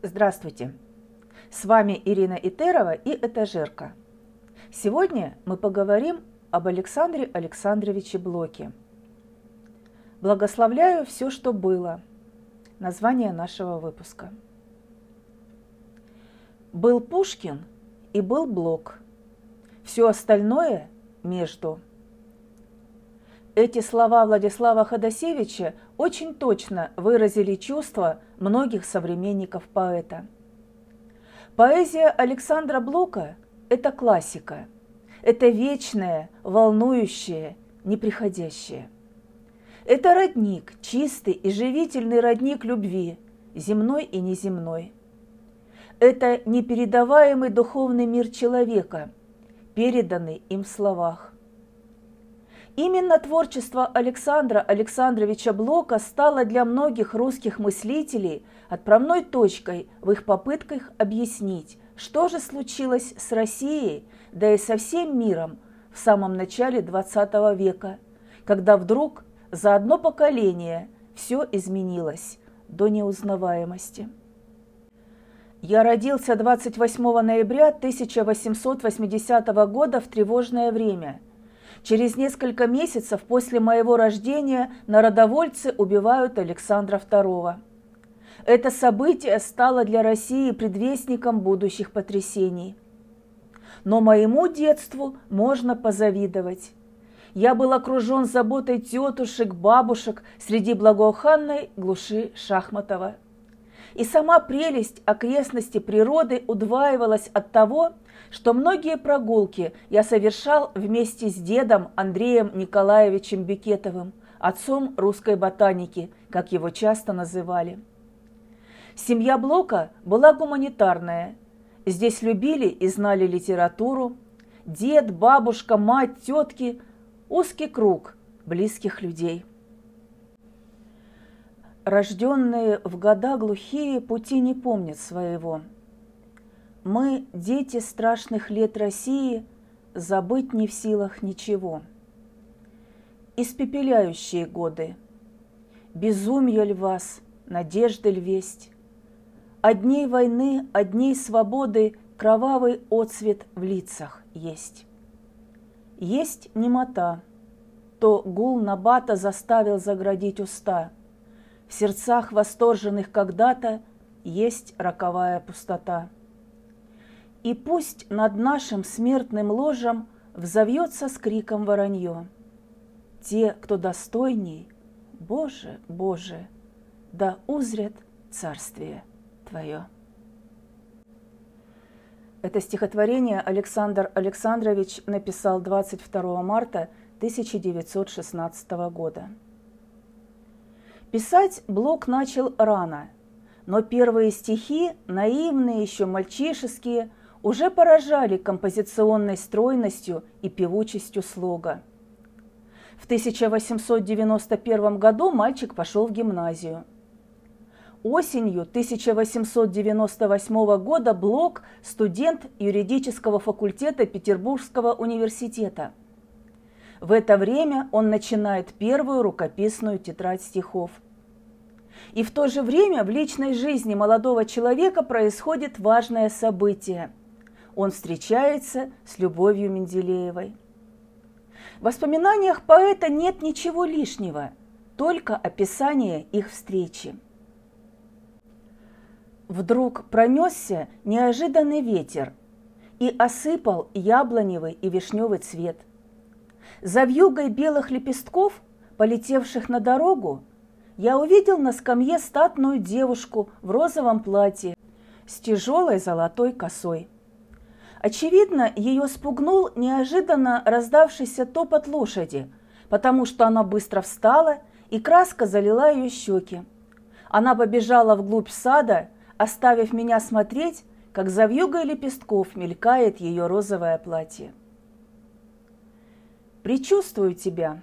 Здравствуйте! С вами Ирина Итерова и Этажерка. Сегодня мы поговорим об Александре Александровиче Блоке. Благословляю все, что было. Название нашего выпуска. Был Пушкин и был Блок. Все остальное между. Эти слова Владислава Ходосевича очень точно выразили чувства многих современников поэта. Поэзия Александра Блока – это классика, это вечное, волнующее, неприходящее. Это родник, чистый и живительный родник любви, земной и неземной. Это непередаваемый духовный мир человека, переданный им в словах. Именно творчество Александра Александровича Блока стало для многих русских мыслителей отправной точкой в их попытках объяснить, что же случилось с Россией, да и со всем миром в самом начале XX века, когда вдруг за одно поколение все изменилось до неузнаваемости. Я родился 28 ноября 1880 года в тревожное время – Через несколько месяцев после моего рождения народовольцы убивают Александра II. Это событие стало для России предвестником будущих потрясений. Но моему детству можно позавидовать. Я был окружен заботой тетушек, бабушек среди благоуханной глуши Шахматова. И сама прелесть окрестности природы удваивалась от того, что многие прогулки я совершал вместе с дедом Андреем Николаевичем Бекетовым, отцом русской ботаники, как его часто называли. Семья Блока была гуманитарная. Здесь любили и знали литературу. Дед, бабушка, мать, тетки – узкий круг близких людей. Рожденные в года глухие пути не помнят своего – мы, дети страшных лет России, забыть не в силах ничего. Испепеляющие годы, безумье ль вас, надежды ль весть? От дней войны, от дней свободы кровавый отцвет в лицах есть. Есть немота, то гул Набата заставил заградить уста. В сердцах восторженных когда-то есть роковая пустота. И пусть над нашим смертным ложем Взовьется с криком воронье. Те, кто достойней, Боже, Боже, да узрят царствие Твое. Это стихотворение Александр Александрович написал 22 марта 1916 года. Писать Блок начал рано, но первые стихи, наивные еще мальчишеские, уже поражали композиционной стройностью и певучестью слога. В 1891 году мальчик пошел в гимназию. Осенью 1898 года Блок – студент юридического факультета Петербургского университета. В это время он начинает первую рукописную тетрадь стихов. И в то же время в личной жизни молодого человека происходит важное событие – он встречается с Любовью Менделеевой. В воспоминаниях поэта нет ничего лишнего, только описание их встречи. Вдруг пронесся неожиданный ветер и осыпал яблоневый и вишневый цвет. За вьюгой белых лепестков, полетевших на дорогу, я увидел на скамье статную девушку в розовом платье с тяжелой золотой косой. Очевидно, ее спугнул неожиданно раздавшийся топот лошади, потому что она быстро встала, и краска залила ее щеки. Она побежала вглубь сада, оставив меня смотреть, как за вьюгой лепестков мелькает ее розовое платье. Причувствую тебя.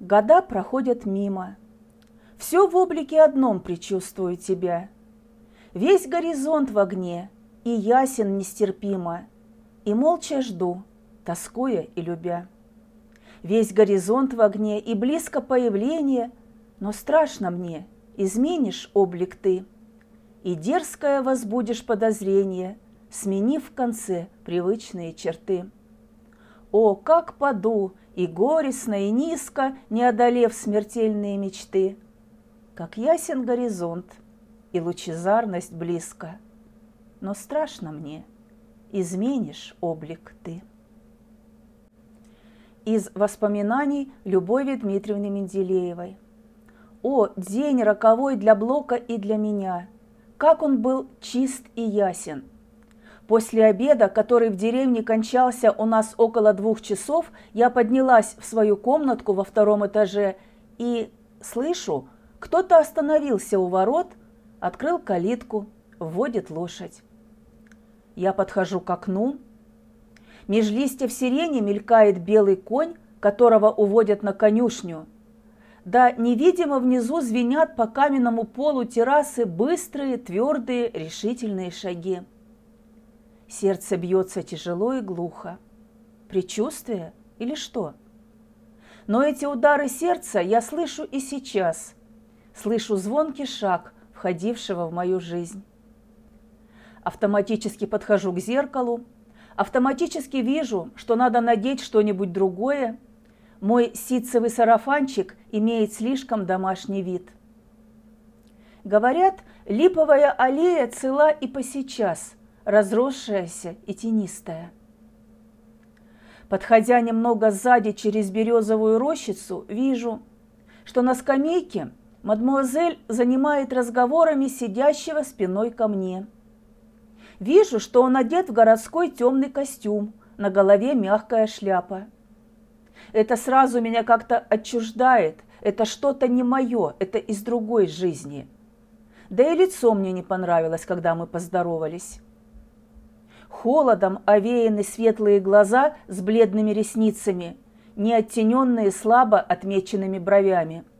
Года проходят мимо. Все в облике одном причувствую тебя. Весь горизонт в огне – и ясен нестерпимо, и молча жду, тоскуя и любя. Весь горизонт в огне и близко появление, но страшно мне, изменишь облик ты. и дерзкое возбудишь подозрение, сменив в конце привычные черты. О, как паду, и горестно, и низко, не одолев смертельные мечты, как ясен горизонт, и лучезарность близко. Но страшно мне, изменишь облик ты. Из воспоминаний Любови Дмитриевны Менделеевой. О, день роковой для Блока и для меня! Как он был чист и ясен! После обеда, который в деревне кончался у нас около двух часов, я поднялась в свою комнатку во втором этаже и слышу, кто-то остановился у ворот, открыл калитку, вводит лошадь. Я подхожу к окну. Меж листьев сирени мелькает белый конь, которого уводят на конюшню. Да невидимо внизу звенят по каменному полу террасы быстрые, твердые, решительные шаги. Сердце бьется тяжело и глухо. Причувствие или что? Но эти удары сердца я слышу и сейчас – слышу звонкий шаг входившего в мою жизнь. Автоматически подхожу к зеркалу, автоматически вижу, что надо надеть что-нибудь другое. Мой ситцевый сарафанчик имеет слишком домашний вид. Говорят, липовая аллея цела и по сейчас, разросшаяся и тенистая. Подходя немного сзади через березовую рощицу, вижу, что на скамейке – Мадмуазель занимает разговорами сидящего спиной ко мне. Вижу, что он одет в городской темный костюм, на голове мягкая шляпа. Это сразу меня как-то отчуждает, это что-то не мое, это из другой жизни. Да и лицо мне не понравилось, когда мы поздоровались. Холодом овеяны светлые глаза с бледными ресницами, не оттененные слабо отмеченными бровями –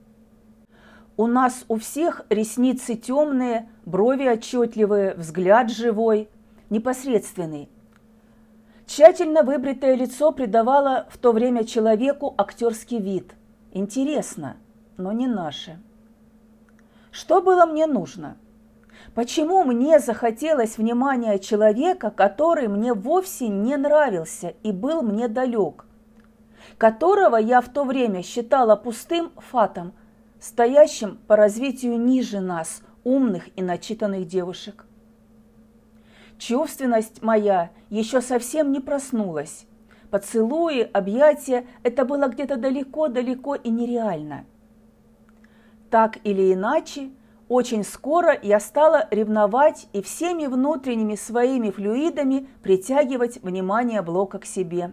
у нас у всех ресницы темные, брови отчетливые, взгляд живой, непосредственный. Тщательно выбритое лицо придавало в то время человеку актерский вид. Интересно, но не наше. Что было мне нужно? Почему мне захотелось внимания человека, который мне вовсе не нравился и был мне далек, которого я в то время считала пустым фатом – стоящим по развитию ниже нас, умных и начитанных девушек. Чувственность моя еще совсем не проснулась. Поцелуи, объятия – это было где-то далеко-далеко и нереально. Так или иначе, очень скоро я стала ревновать и всеми внутренними своими флюидами притягивать внимание Блока к себе.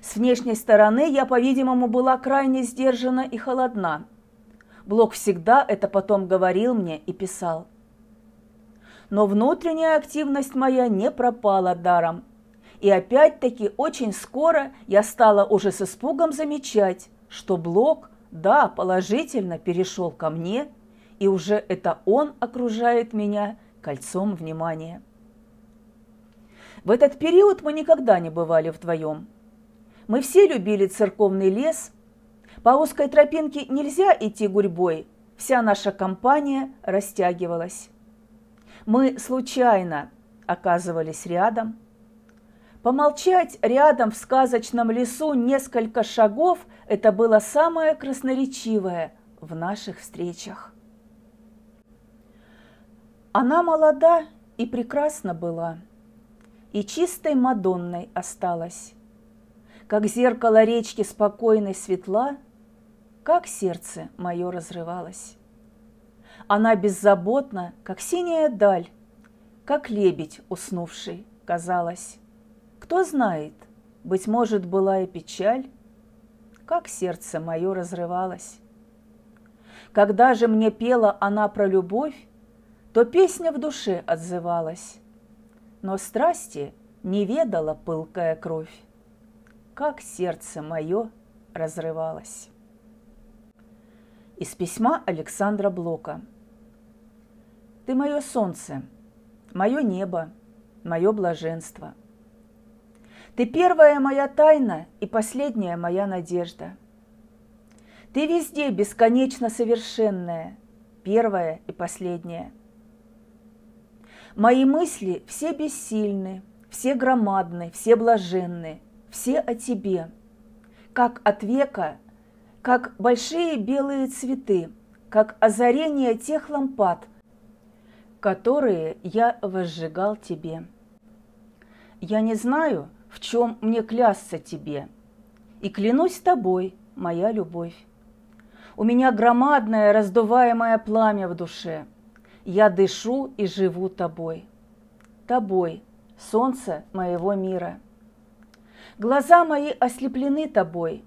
С внешней стороны я, по-видимому, была крайне сдержана и холодна – Блок всегда это потом говорил мне и писал. Но внутренняя активность моя не пропала даром. И опять-таки очень скоро я стала уже с испугом замечать, что Блок, да, положительно перешел ко мне, и уже это он окружает меня кольцом внимания. В этот период мы никогда не бывали вдвоем. Мы все любили церковный лес по узкой тропинке нельзя идти гурьбой, вся наша компания растягивалась. Мы случайно оказывались рядом. Помолчать рядом в сказочном лесу несколько шагов – это было самое красноречивое в наших встречах. Она молода и прекрасна была, и чистой Мадонной осталась. Как зеркало речки спокойной светла – как сердце мое разрывалось. Она беззаботна, как синяя даль, как лебедь уснувший, казалось. Кто знает, быть может, была и печаль, как сердце мое разрывалось. Когда же мне пела она про любовь, то песня в душе отзывалась, но страсти не ведала пылкая кровь, как сердце мое разрывалось. Из письма Александра Блока. Ты мое солнце, мое небо, мое блаженство. Ты первая моя тайна и последняя моя надежда. Ты везде бесконечно совершенная, первая и последняя. Мои мысли все бессильны, все громадны, все блаженны, все о тебе. Как от века, как большие белые цветы, как озарение тех лампад, которые я возжигал тебе. Я не знаю, в чем мне клясться тебе, и клянусь тобой, моя любовь. У меня громадное раздуваемое пламя в душе. Я дышу и живу тобой. Тобой, солнце моего мира. Глаза мои ослеплены тобой.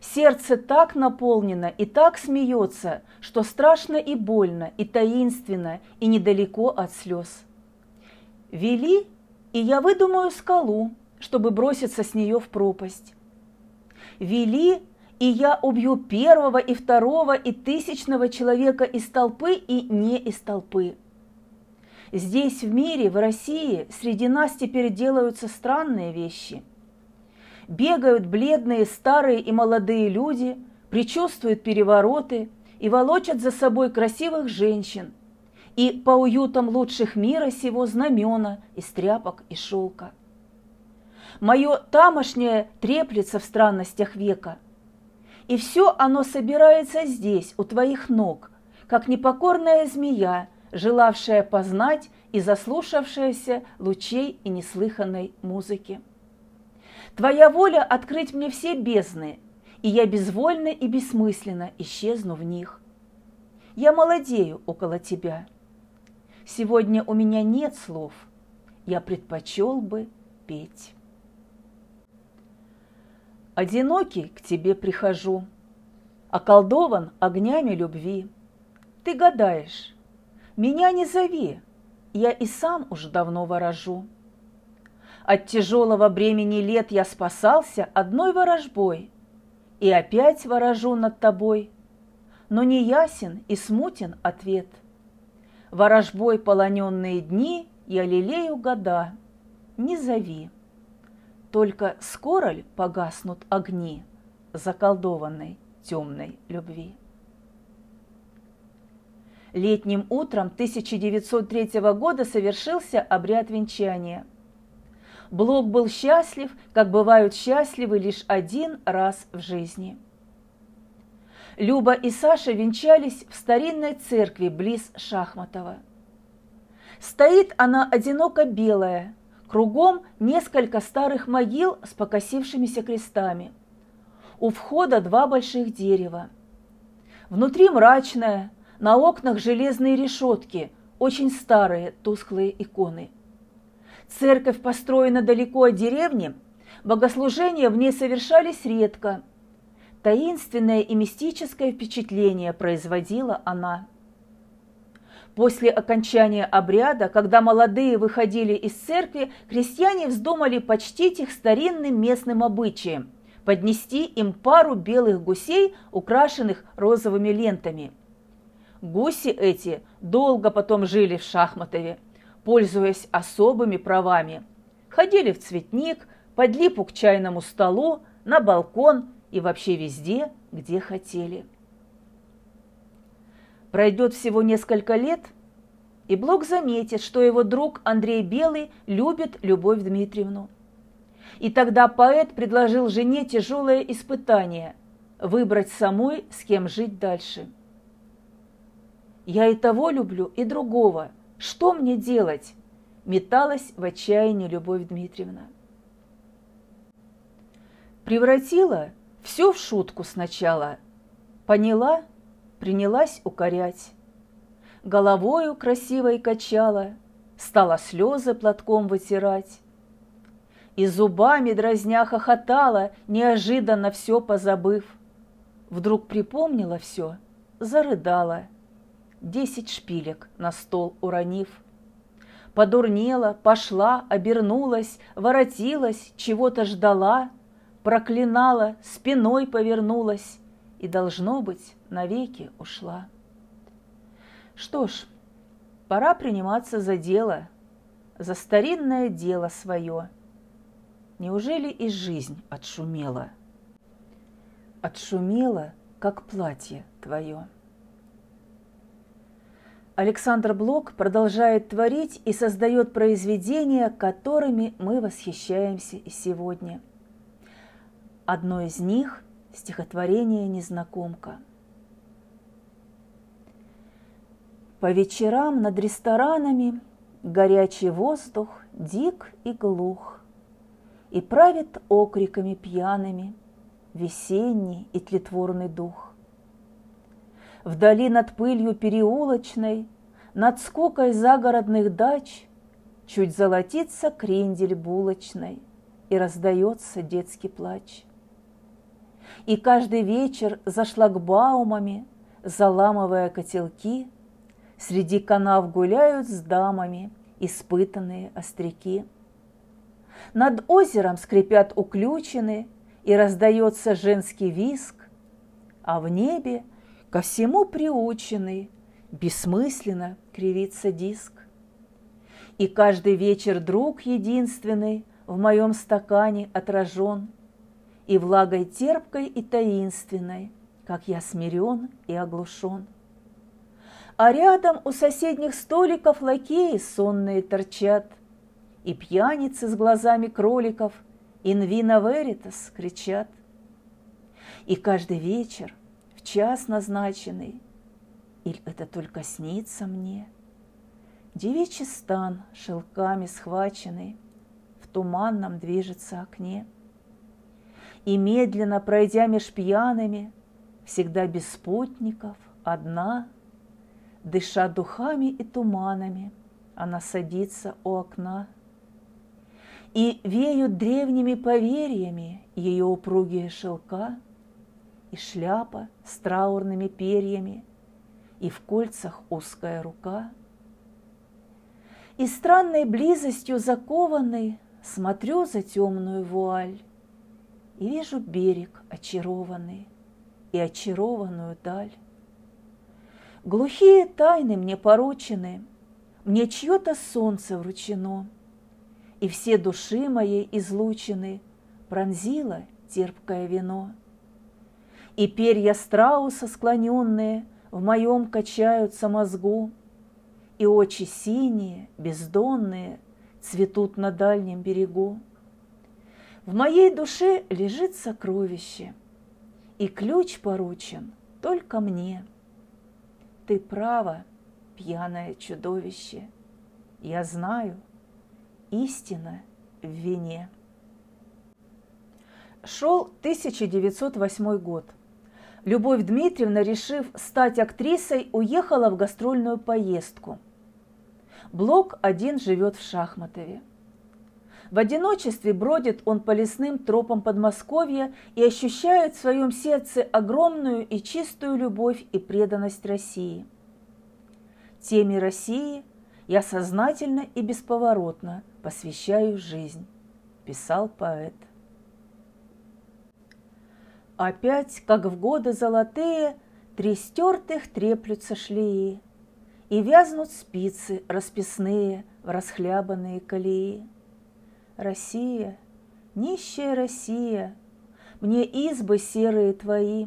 Сердце так наполнено и так смеется, что страшно и больно, и таинственно, и недалеко от слез. Вели, и я выдумаю скалу, чтобы броситься с нее в пропасть. Вели, и я убью первого и второго и тысячного человека из толпы и не из толпы. Здесь, в мире, в России, среди нас теперь делаются странные вещи. Бегают бледные старые и молодые люди, предчувствуют перевороты и волочат за собой красивых женщин, и по уютам лучших мира сего знамена из тряпок и шелка. Мое тамошнее треплется в странностях века – и все оно собирается здесь, у твоих ног, как непокорная змея, желавшая познать и заслушавшаяся лучей и неслыханной музыки. Твоя воля открыть мне все бездны, и я безвольно и бессмысленно исчезну в них. Я молодею около тебя. Сегодня у меня нет слов, я предпочел бы петь. Одинокий к тебе прихожу, Околдован огнями любви. Ты гадаешь, меня не зови, Я и сам уж давно ворожу. От тяжелого бремени лет я спасался одной ворожбой, И опять ворожу над тобой, Но не ясен и смутен ответ. Ворожбой полоненные дни я лелею года, Не зови. Только скоро ли погаснут огни заколдованной темной любви? Летним утром 1903 года совершился обряд венчания. Блок был счастлив, как бывают счастливы лишь один раз в жизни. Люба и Саша венчались в старинной церкви близ Шахматова. Стоит она одиноко белая, Кругом несколько старых могил с покосившимися крестами. У входа два больших дерева. Внутри мрачное, на окнах железные решетки, очень старые тусклые иконы. Церковь построена далеко от деревни, богослужения в ней совершались редко. Таинственное и мистическое впечатление производила она. После окончания обряда, когда молодые выходили из церкви, крестьяне вздумали почтить их старинным местным обычаем – поднести им пару белых гусей, украшенных розовыми лентами. Гуси эти долго потом жили в Шахматове, пользуясь особыми правами. Ходили в цветник, под липу к чайному столу, на балкон и вообще везде, где хотели. Пройдет всего несколько лет, и Блок заметит, что его друг Андрей Белый любит Любовь Дмитриевну. И тогда поэт предложил жене тяжелое испытание – выбрать самой, с кем жить дальше. «Я и того люблю, и другого. Что мне делать?» – металась в отчаянии Любовь Дмитриевна. Превратила все в шутку сначала. Поняла – принялась укорять. Головою красивой качала, стала слезы платком вытирать. И зубами дразня хохотала, неожиданно все позабыв. Вдруг припомнила все, зарыдала, десять шпилек на стол уронив. Подурнела, пошла, обернулась, воротилась, чего-то ждала, проклинала, спиной повернулась и, должно быть, навеки ушла. Что ж, пора приниматься за дело, за старинное дело свое. Неужели и жизнь отшумела? Отшумела, как платье твое. Александр Блок продолжает творить и создает произведения, которыми мы восхищаемся и сегодня. Одно из них – стихотворение «Незнакомка». По вечерам над ресторанами горячий воздух дик и глух, И правит окриками пьяными весенний и тлетворный дух. Вдали над пылью переулочной, Над скукой загородных дач Чуть золотится крендель булочной И раздается детский плач. И каждый вечер за шлагбаумами, Заламывая котелки, Среди канав гуляют с дамами Испытанные остряки. Над озером скрипят уключены, И раздается женский виск, А в небе ко всему приученный, бессмысленно кривится диск. И каждый вечер друг единственный в моем стакане отражен, И влагой терпкой и таинственной, как я смирен и оглушен. А рядом у соседних столиков лакеи сонные торчат, И пьяницы с глазами кроликов «Инвина веритас» кричат. И каждый вечер в час назначенный, Или это только снится мне? Девичий стан, шелками схваченный, В туманном движется окне. И медленно, пройдя меж пьяными, Всегда без спутников, одна, Дыша духами и туманами, Она садится у окна. И веют древними поверьями Ее упругие шелка — и шляпа с траурными перьями, и в кольцах узкая рука. И странной близостью закованной смотрю за темную вуаль и вижу берег очарованный и очарованную даль. Глухие тайны мне поручены, мне чье-то солнце вручено, и все души моей излучены пронзило терпкое вино. И перья страуса склоненные В моем качаются мозгу, И очи синие, бездонные Цветут на дальнем берегу. В моей душе лежит сокровище, И ключ поручен только мне. Ты право, пьяное чудовище, Я знаю, истина в вине. Шел 1908 год – Любовь Дмитриевна, решив стать актрисой, уехала в гастрольную поездку. Блок один живет в Шахматове. В одиночестве бродит он по лесным тропам Подмосковья и ощущает в своем сердце огромную и чистую любовь и преданность России. Теме России я сознательно и бесповоротно посвящаю жизнь, писал поэт. Опять, как в годы золотые, Три стертых треплются шлеи, И вязнут спицы расписные В расхлябанные колеи. Россия, нищая Россия, Мне избы серые твои,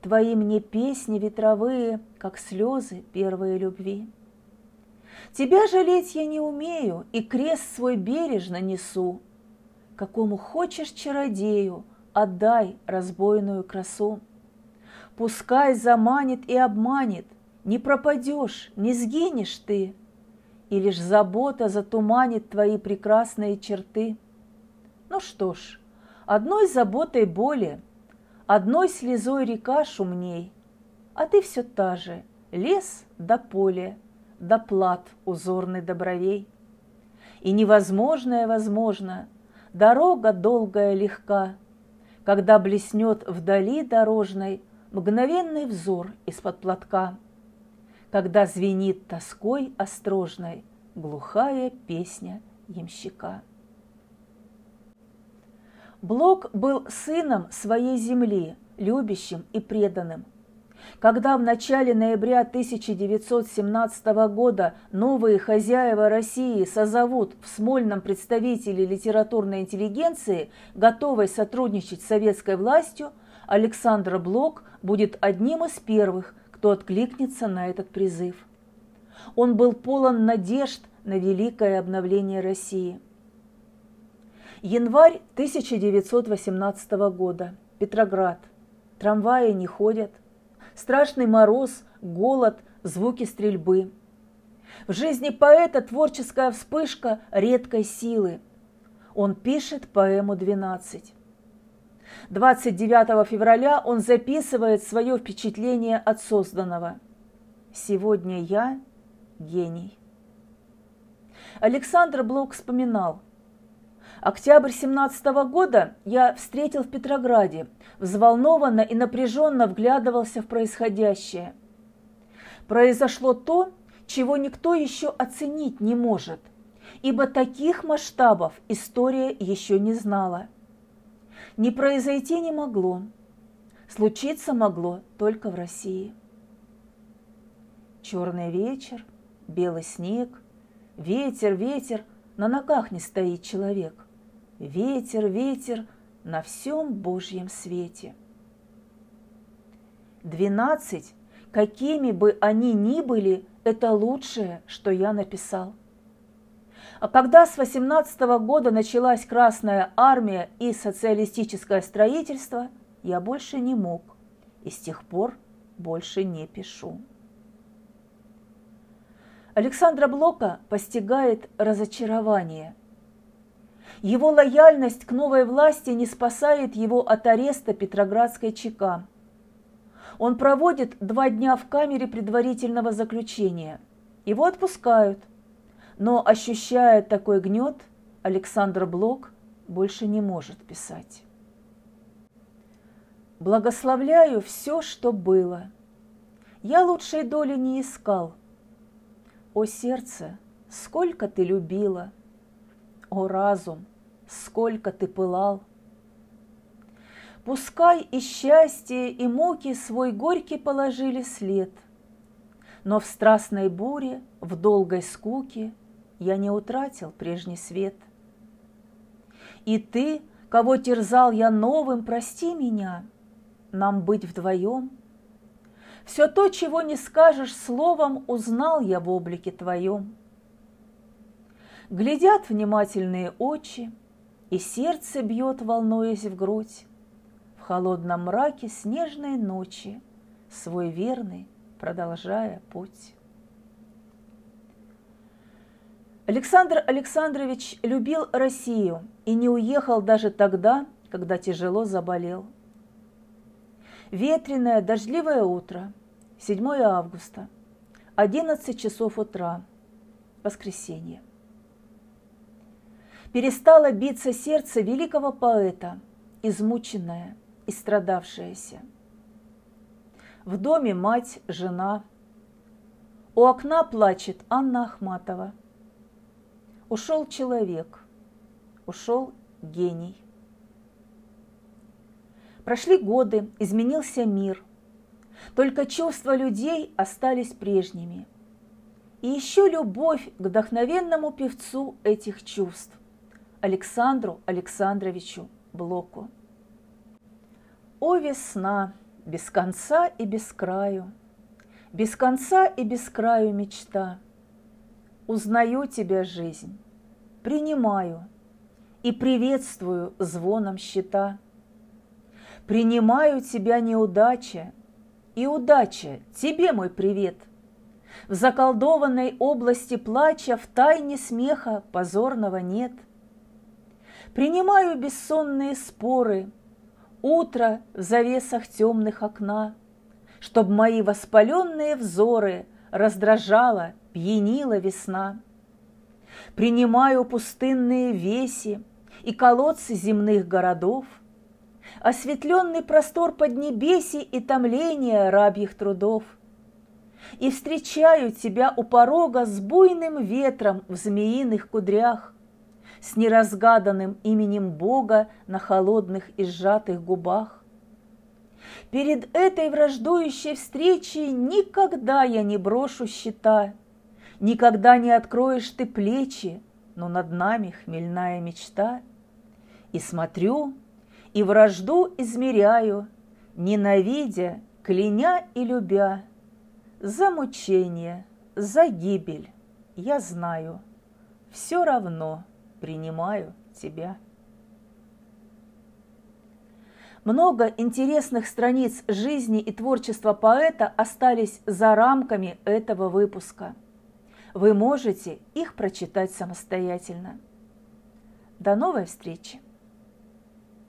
Твои мне песни ветровые, Как слезы первой любви. Тебя жалеть я не умею, И крест свой бережно несу, Какому хочешь чародею — отдай разбойную красу. Пускай заманит и обманет, не пропадешь, не сгинешь ты, И лишь забота затуманит твои прекрасные черты. Ну что ж, одной заботой более, одной слезой река шумней, А ты все та же, лес да поле, да плат узорный добровей. И невозможное возможно, дорога долгая легка, когда блеснет вдали дорожной мгновенный взор из-под платка, когда звенит тоской острожной глухая песня ямщика. Блок был сыном своей земли, любящим и преданным – когда в начале ноября 1917 года новые хозяева России созовут в Смольном представителе литературной интеллигенции, готовой сотрудничать с советской властью, Александр Блок будет одним из первых, кто откликнется на этот призыв. Он был полон надежд на великое обновление России. Январь 1918 года. Петроград. Трамваи не ходят. Страшный мороз, голод, звуки стрельбы. В жизни поэта творческая вспышка редкой силы. Он пишет поэму «12». 29 февраля он записывает свое впечатление от созданного. «Сегодня я гений». Александр Блок вспоминал. Октябрь 17 года я встретил в Петрограде, взволнованно и напряженно вглядывался в происходящее. Произошло то, чего никто еще оценить не может, ибо таких масштабов история еще не знала. Не произойти не могло, случиться могло только в России. Черный вечер, белый снег, ветер, ветер, на ногах не стоит человек. Ветер, ветер на всем Божьем свете. Двенадцать, какими бы они ни были, это лучшее, что я написал. А когда с 18 года началась Красная Армия и социалистическое строительство, я больше не мог и с тех пор больше не пишу. Александра Блока постигает разочарование. Его лояльность к новой власти не спасает его от ареста Петроградской ЧК – он проводит два дня в камере предварительного заключения. Его отпускают. Но, ощущая такой гнет, Александр Блок больше не может писать. Благословляю все, что было. Я лучшей доли не искал. О сердце, сколько ты любила! О разум, сколько ты пылал! Пускай и счастье, и муки свой горький положили след. Но в страстной буре, в долгой скуке Я не утратил прежний свет. И ты, кого терзал я новым, прости меня, Нам быть вдвоем. Все то, чего не скажешь словом, Узнал я в облике твоем. Глядят внимательные очи, И сердце бьет, волнуясь в грудь холодном мраке снежной ночи, свой верный, продолжая путь. Александр Александрович любил Россию и не уехал даже тогда, когда тяжело заболел. Ветреное, дождливое утро, 7 августа, 11 часов утра, воскресенье. Перестало биться сердце великого поэта, измученное – и страдавшаяся. В доме мать, жена. У окна плачет Анна Ахматова. Ушел человек, ушел гений. Прошли годы, изменился мир. Только чувства людей остались прежними. И еще любовь к вдохновенному певцу этих чувств, Александру Александровичу Блоку. О, весна, без конца и без краю, Без конца и без краю мечта. Узнаю тебя, жизнь, принимаю И приветствую звоном щита. Принимаю тебя, неудача, И удача, тебе мой привет. В заколдованной области плача В тайне смеха позорного нет. Принимаю бессонные споры — утро в завесах темных окна, Чтоб мои воспаленные взоры раздражала, пьянила весна. Принимаю пустынные веси и колодцы земных городов, Осветленный простор поднебесий и томление рабьих трудов. И встречаю тебя у порога с буйным ветром в змеиных кудрях, с неразгаданным именем Бога на холодных и сжатых губах. Перед этой враждующей встречей никогда я не брошу щита, Никогда не откроешь ты плечи, но над нами хмельная мечта. И смотрю, и вражду измеряю, ненавидя, кляня и любя, за мучение за гибель, я знаю, все равно принимаю тебя. Много интересных страниц жизни и творчества поэта остались за рамками этого выпуска. Вы можете их прочитать самостоятельно. До новой встречи!